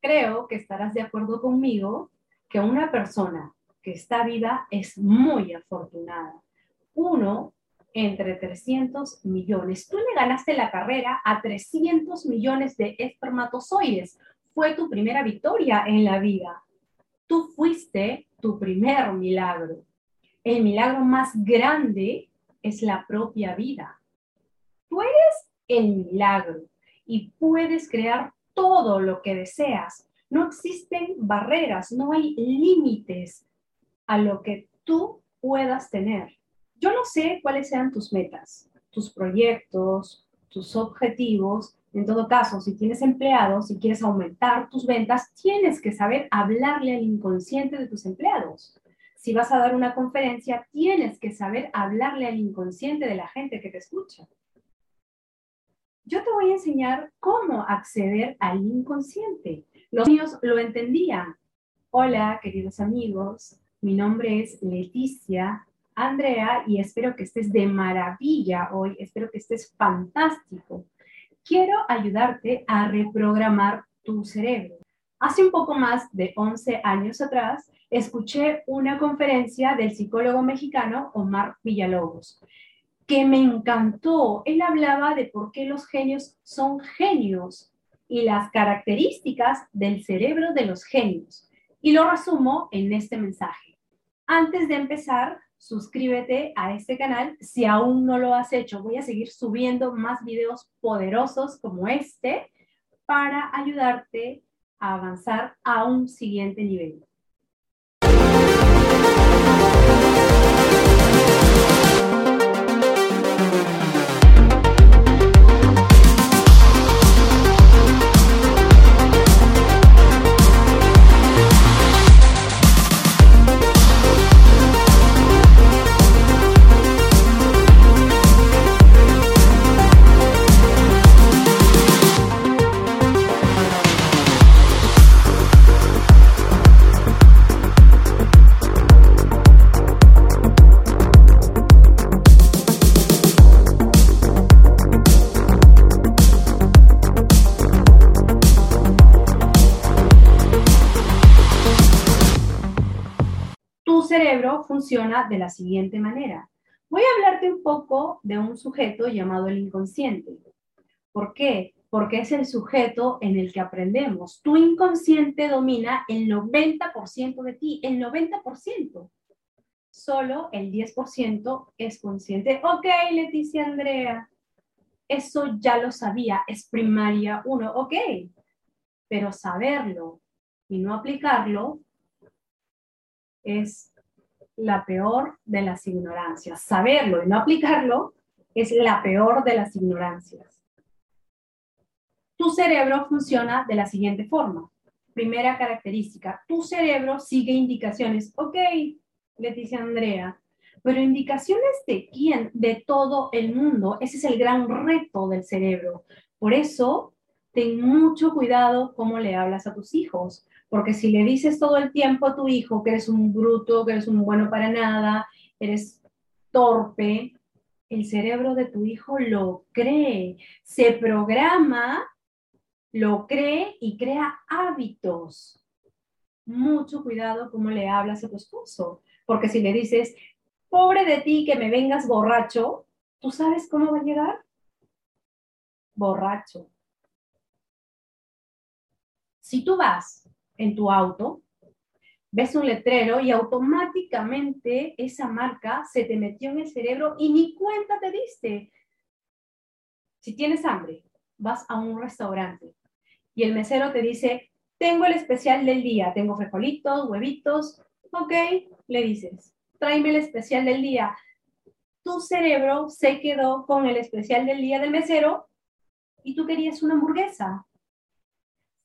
creo que estarás de acuerdo conmigo que una persona que está viva es muy afortunada. Uno entre 300 millones. Tú le ganaste la carrera a 300 millones de espermatozoides. Fue tu primera victoria en la vida. Tú fuiste tu primer milagro. El milagro más grande es la propia vida. Tú eres el milagro y puedes crear todo lo que deseas. No existen barreras, no hay límites a lo que tú puedas tener. Yo no sé cuáles sean tus metas, tus proyectos, tus objetivos. En todo caso, si tienes empleados, si quieres aumentar tus ventas, tienes que saber hablarle al inconsciente de tus empleados. Si vas a dar una conferencia, tienes que saber hablarle al inconsciente de la gente que te escucha. Yo te voy a enseñar cómo acceder al inconsciente. Los niños lo entendían. Hola, queridos amigos, mi nombre es Leticia Andrea y espero que estés de maravilla hoy, espero que estés fantástico. Quiero ayudarte a reprogramar tu cerebro. Hace un poco más de 11 años atrás, escuché una conferencia del psicólogo mexicano Omar Villalobos, que me encantó. Él hablaba de por qué los genios son genios y las características del cerebro de los genios. Y lo resumo en este mensaje. Antes de empezar, suscríbete a este canal si aún no lo has hecho. Voy a seguir subiendo más videos poderosos como este para ayudarte a avanzar a un siguiente nivel. Cerebro funciona de la siguiente manera. Voy a hablarte un poco de un sujeto llamado el inconsciente. ¿Por qué? Porque es el sujeto en el que aprendemos. Tu inconsciente domina el 90% de ti, el 90%. Solo el 10% es consciente. Ok, Leticia Andrea, eso ya lo sabía, es primaria 1, ok. Pero saberlo y no aplicarlo es la peor de las ignorancias. Saberlo y no aplicarlo es la peor de las ignorancias. Tu cerebro funciona de la siguiente forma. Primera característica, tu cerebro sigue indicaciones. Ok, Leticia Andrea, pero indicaciones de quién? De todo el mundo. Ese es el gran reto del cerebro. Por eso, ten mucho cuidado cómo le hablas a tus hijos, porque si le dices todo el tiempo a tu hijo que eres un bruto, que eres un bueno para nada, eres torpe, el cerebro de tu hijo lo cree, se programa, lo cree y crea hábitos. Mucho cuidado cómo le hablas a tu esposo, porque si le dices, pobre de ti que me vengas borracho, ¿tú sabes cómo va a llegar? Borracho. Si tú vas en tu auto, ves un letrero y automáticamente esa marca se te metió en el cerebro y ni cuenta te diste. Si tienes hambre, vas a un restaurante y el mesero te dice, tengo el especial del día, tengo frijolitos, huevitos, ok, le dices, tráeme el especial del día. Tu cerebro se quedó con el especial del día del mesero y tú querías una hamburguesa.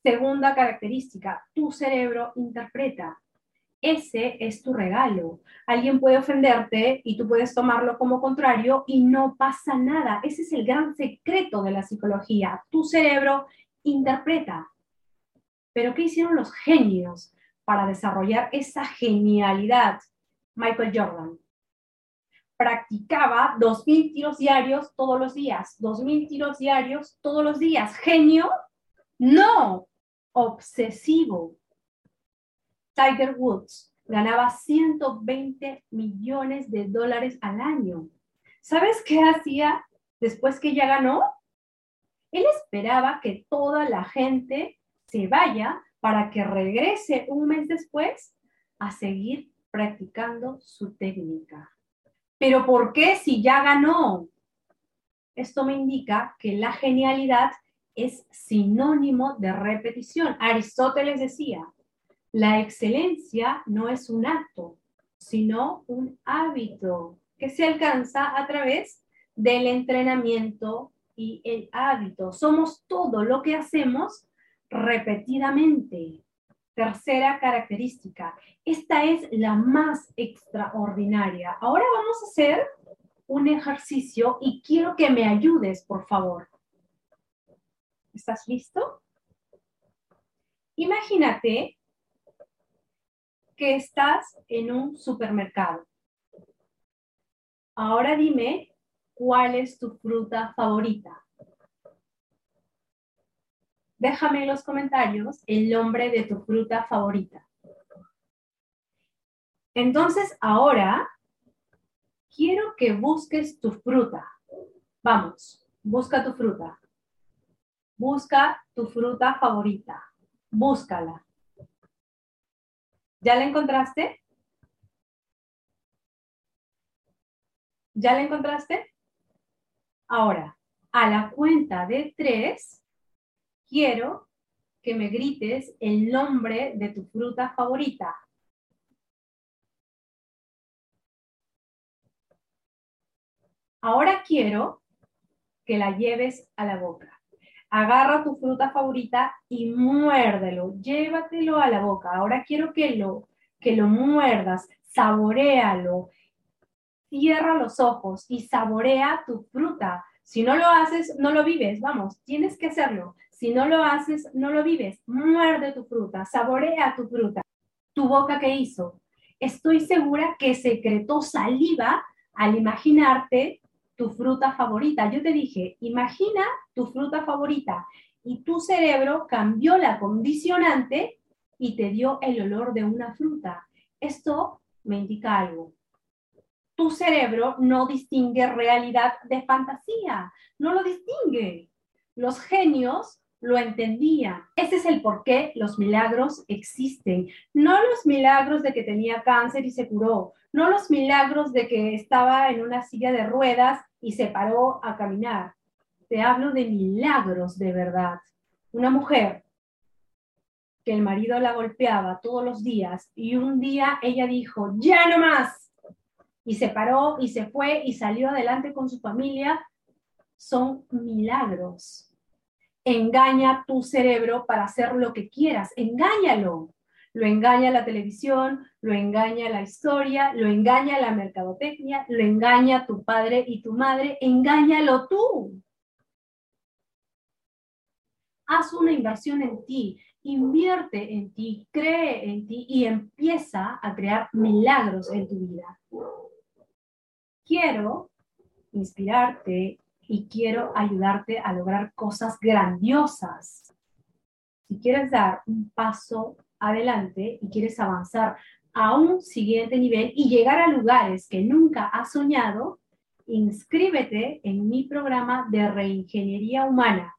Segunda característica, tu cerebro interpreta. Ese es tu regalo. Alguien puede ofenderte y tú puedes tomarlo como contrario y no pasa nada. Ese es el gran secreto de la psicología. Tu cerebro interpreta. Pero ¿qué hicieron los genios para desarrollar esa genialidad? Michael Jordan practicaba 2.000 tiros diarios todos los días. 2.000 tiros diarios todos los días. ¿Genio? No, obsesivo. Tiger Woods ganaba 120 millones de dólares al año. ¿Sabes qué hacía después que ya ganó? Él esperaba que toda la gente se vaya para que regrese un mes después a seguir practicando su técnica. Pero ¿por qué si ya ganó? Esto me indica que la genialidad es sinónimo de repetición. Aristóteles decía, la excelencia no es un acto, sino un hábito que se alcanza a través del entrenamiento y el hábito. Somos todo lo que hacemos repetidamente. Tercera característica. Esta es la más extraordinaria. Ahora vamos a hacer un ejercicio y quiero que me ayudes, por favor. ¿Estás listo? Imagínate que estás en un supermercado. Ahora dime cuál es tu fruta favorita. Déjame en los comentarios el nombre de tu fruta favorita. Entonces, ahora quiero que busques tu fruta. Vamos, busca tu fruta. Busca tu fruta favorita. Búscala. ¿Ya la encontraste? ¿Ya la encontraste? Ahora, a la cuenta de tres, quiero que me grites el nombre de tu fruta favorita. Ahora quiero que la lleves a la boca. Agarra tu fruta favorita y muérdelo, llévatelo a la boca. Ahora quiero que lo, que lo muerdas, saborealo, cierra los ojos y saborea tu fruta. Si no lo haces, no lo vives, vamos, tienes que hacerlo. Si no lo haces, no lo vives. Muerde tu fruta, saborea tu fruta. ¿Tu boca qué hizo? Estoy segura que secretó saliva al imaginarte tu fruta favorita. Yo te dije, imagina tu fruta favorita y tu cerebro cambió la condicionante y te dio el olor de una fruta. Esto me indica algo. Tu cerebro no distingue realidad de fantasía, no lo distingue. Los genios lo entendían. Ese es el por qué los milagros existen. No los milagros de que tenía cáncer y se curó, no los milagros de que estaba en una silla de ruedas y se paró a caminar. Te hablo de milagros de verdad. Una mujer que el marido la golpeaba todos los días y un día ella dijo, ya no más. Y se paró y se fue y salió adelante con su familia. Son milagros. Engaña tu cerebro para hacer lo que quieras. Engáñalo lo engaña la televisión, lo engaña la historia, lo engaña la mercadotecnia, lo engaña tu padre y tu madre, engáñalo tú. Haz una inversión en ti, invierte en ti, cree en ti y empieza a crear milagros en tu vida. Quiero inspirarte y quiero ayudarte a lograr cosas grandiosas. Si quieres dar un paso adelante y quieres avanzar a un siguiente nivel y llegar a lugares que nunca has soñado, inscríbete en mi programa de reingeniería humana.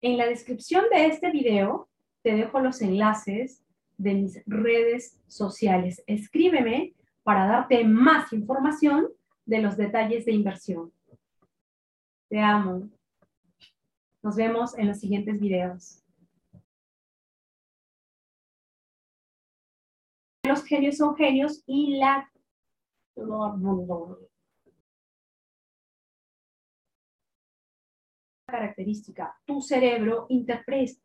En la descripción de este video te dejo los enlaces de mis redes sociales. Escríbeme para darte más información de los detalles de inversión. Te amo. Nos vemos en los siguientes videos. los genios son genios y la característica, tu cerebro interpreta